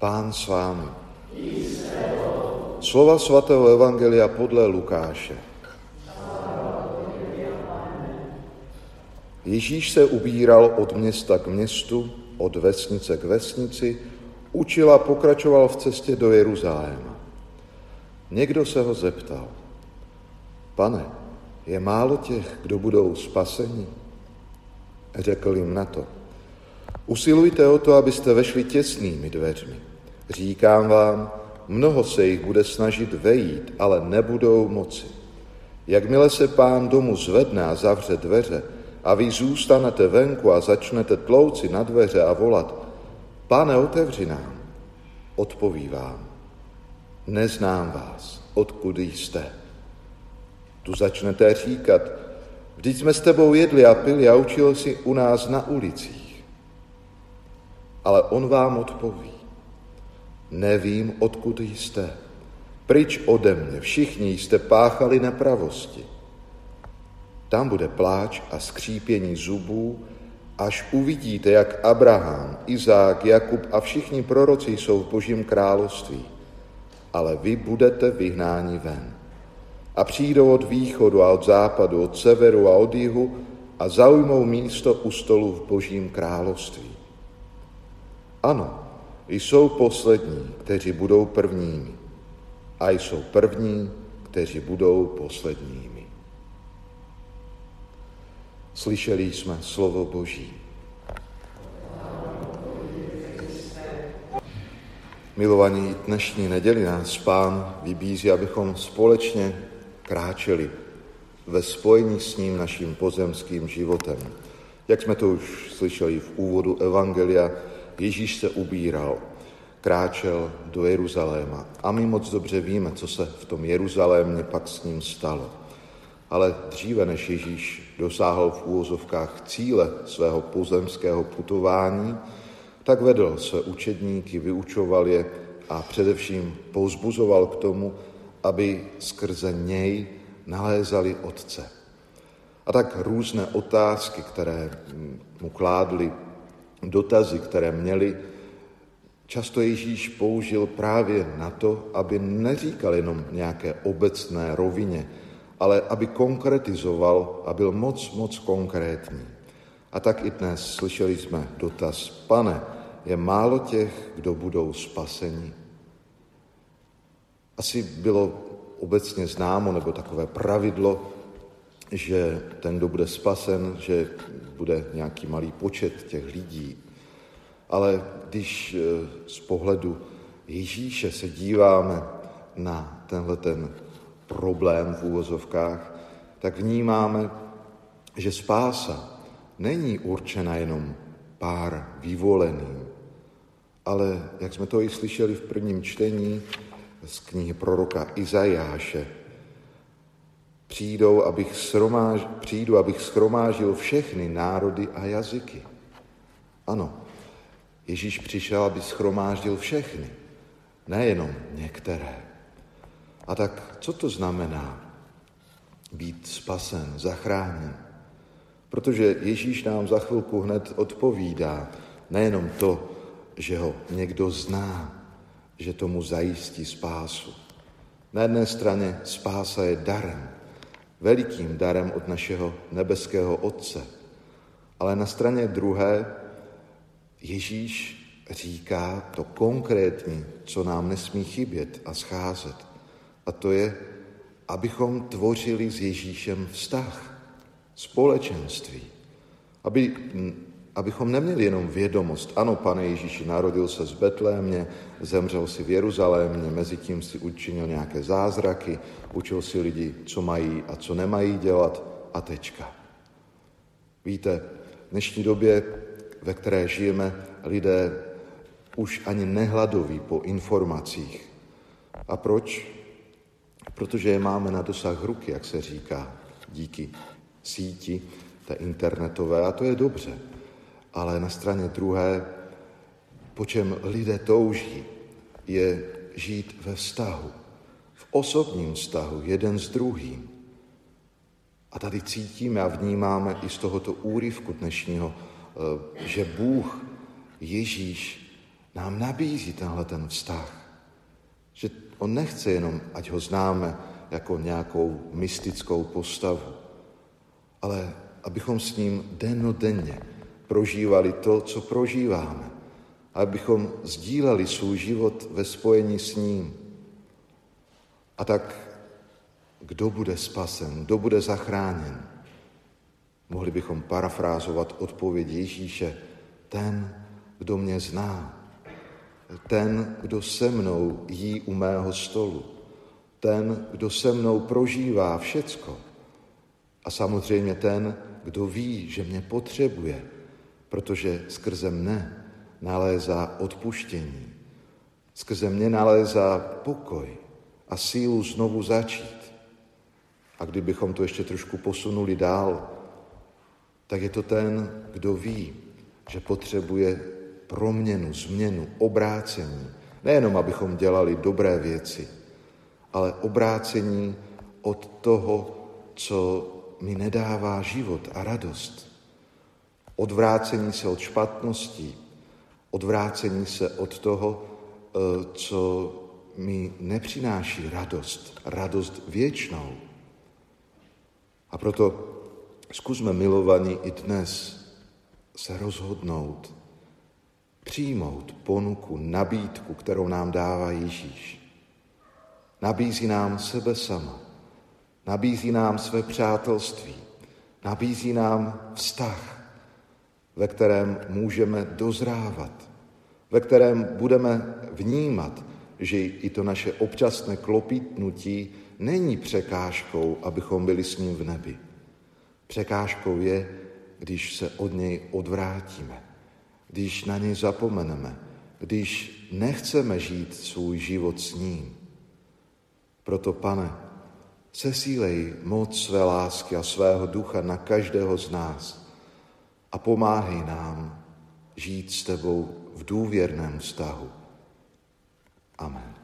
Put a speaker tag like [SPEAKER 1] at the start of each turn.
[SPEAKER 1] Pán s vámi. Slova svatého Evangelia podle Lukáše. Ježíš se ubíral od města k městu, od vesnice k vesnici, učil a pokračoval v cestě do Jeruzaléma. Někdo se ho zeptal, pane, je málo těch, kdo budou spaseni? Řekl jim na to, usilujte o to, abyste vešli těsnými dveřmi. Říkám vám, mnoho se jich bude snažit vejít, ale nebudou moci. Jakmile se pán domu zvedne a zavře dveře a vy zůstanete venku a začnete tlouci na dveře a volat, pane, otevři nám, odpoví vám, neznám vás, odkud jste. Tu začnete říkat, vždyť jsme s tebou jedli a pili a učil si u nás na ulicích. Ale on vám odpoví, nevím, odkud jste. Pryč ode mě, všichni jste páchali nepravosti. Tam bude pláč a skřípění zubů, až uvidíte, jak Abraham, Izák, Jakub a všichni proroci jsou v božím království. Ale vy budete vyhnáni ven. A přijdou od východu a od západu, od severu a od jihu a zaujmou místo u stolu v božím království. Ano, jsou poslední, kteří budou prvními. A jsou první, kteří budou posledními. Slyšeli jsme slovo Boží. Milovaní, dnešní neděli nás Pán vybízí, abychom společně kráčeli ve spojení s ním naším pozemským životem. Jak jsme to už slyšeli v úvodu Evangelia, Ježíš se ubíral, kráčel do Jeruzaléma. A my moc dobře víme, co se v tom Jeruzalémě pak s ním stalo. Ale dříve, než Ježíš dosáhl v úvozovkách cíle svého pozemského putování, tak vedl své učedníky, vyučoval je a především pouzbuzoval k tomu, aby skrze něj nalézali Otce. A tak různé otázky, které mu kládli, dotazy, které měli, často Ježíš použil právě na to, aby neříkal jenom nějaké obecné rovině, ale aby konkretizoval a byl moc, moc konkrétní. A tak i dnes slyšeli jsme dotaz, pane, je málo těch, kdo budou spaseni? Asi bylo obecně známo, nebo takové pravidlo, že ten, kdo bude spasen, že bude nějaký malý počet těch lidí. Ale když eh, z pohledu Ježíše se díváme na tenhle ten problém v úvozovkách, tak vnímáme, že spása není určena jenom pár vyvoleným, ale, jak jsme to i slyšeli v prvním čtení z knihy proroka Izajáše, přijdou, abych, sromáž, přijdu, abych schromážil všechny národy a jazyky. Ano, Ježíš přišel, aby schromáždil všechny, nejenom některé. A tak co to znamená být spasen, zachráněn? Protože Ježíš nám za chvilku hned odpovídá nejenom to, že ho někdo zná, že tomu zajistí spásu. Na jedné straně spása je darem, velikým darem od našeho nebeského Otce, ale na straně druhé Ježíš říká to konkrétní, co nám nesmí chybět a scházet. A to je, abychom tvořili s Ježíšem vztah, společenství. Aby abychom neměli jenom vědomost, ano, pane Ježíši narodil se z Betlémě, zemřel si v Jeruzalémě, mezi tím si učinil nějaké zázraky, učil si lidi, co mají a co nemají dělat a tečka. Víte, v dnešní době, ve které žijeme, lidé už ani nehladoví po informacích. A proč? Protože je máme na dosah ruky, jak se říká, díky síti, té internetové, a to je dobře ale na straně druhé, po čem lidé touží, je žít ve vztahu, v osobním vztahu, jeden s druhým. A tady cítíme a vnímáme i z tohoto úryvku dnešního, eh, že Bůh, Ježíš, nám nabízí tenhle ten vztah. Že on nechce jenom, ať ho známe jako nějakou mystickou postavu, ale abychom s ním dennodenně prožívali to, co prožíváme. Abychom sdíleli svůj život ve spojení s ním. A tak kdo bude spasen, kdo bude zachráněn? Mohli bychom parafrázovat odpověď Ježíše, ten, kdo mě zná, ten, kdo se mnou jí u mého stolu, ten, kdo se mnou prožívá všecko a samozřejmě ten, kdo ví, že mě potřebuje, protože skrze mne nalézá odpuštění, skrze mě nalézá pokoj a sílu znovu začít. A kdybychom to ještě trošku posunuli dál, tak je to ten, kdo ví, že potřebuje proměnu, změnu, obrácení. Nejenom, abychom dělali dobré věci, ale obrácení od toho, co mi nedává život a radost. Odvrácení se od špatností, odvrácení se od toho, eh, co mi nepřináší radost, radost věčnou. A proto zkusme milovaní i dnes se rozhodnout, přijmout ponuku, nabídku, kterou nám dává Ježíš. Nabízí nám sebe sama, nabízí nám své přátelství, nabízí nám vztah, ve kterém můžeme dozrávat, ve kterém budeme vnímat, že i to naše občasné klopítnutí není překážkou, abychom byli s ním v nebi. Překážkou je, když se od něj odvrátíme, když na něj zapomeneme, když nechceme žít svůj život s ním. Proto, pane, sesílej moc své lásky a svého ducha na každého z nás a pomáhej nám žít s tebou v důvěrném vztahu. Amen.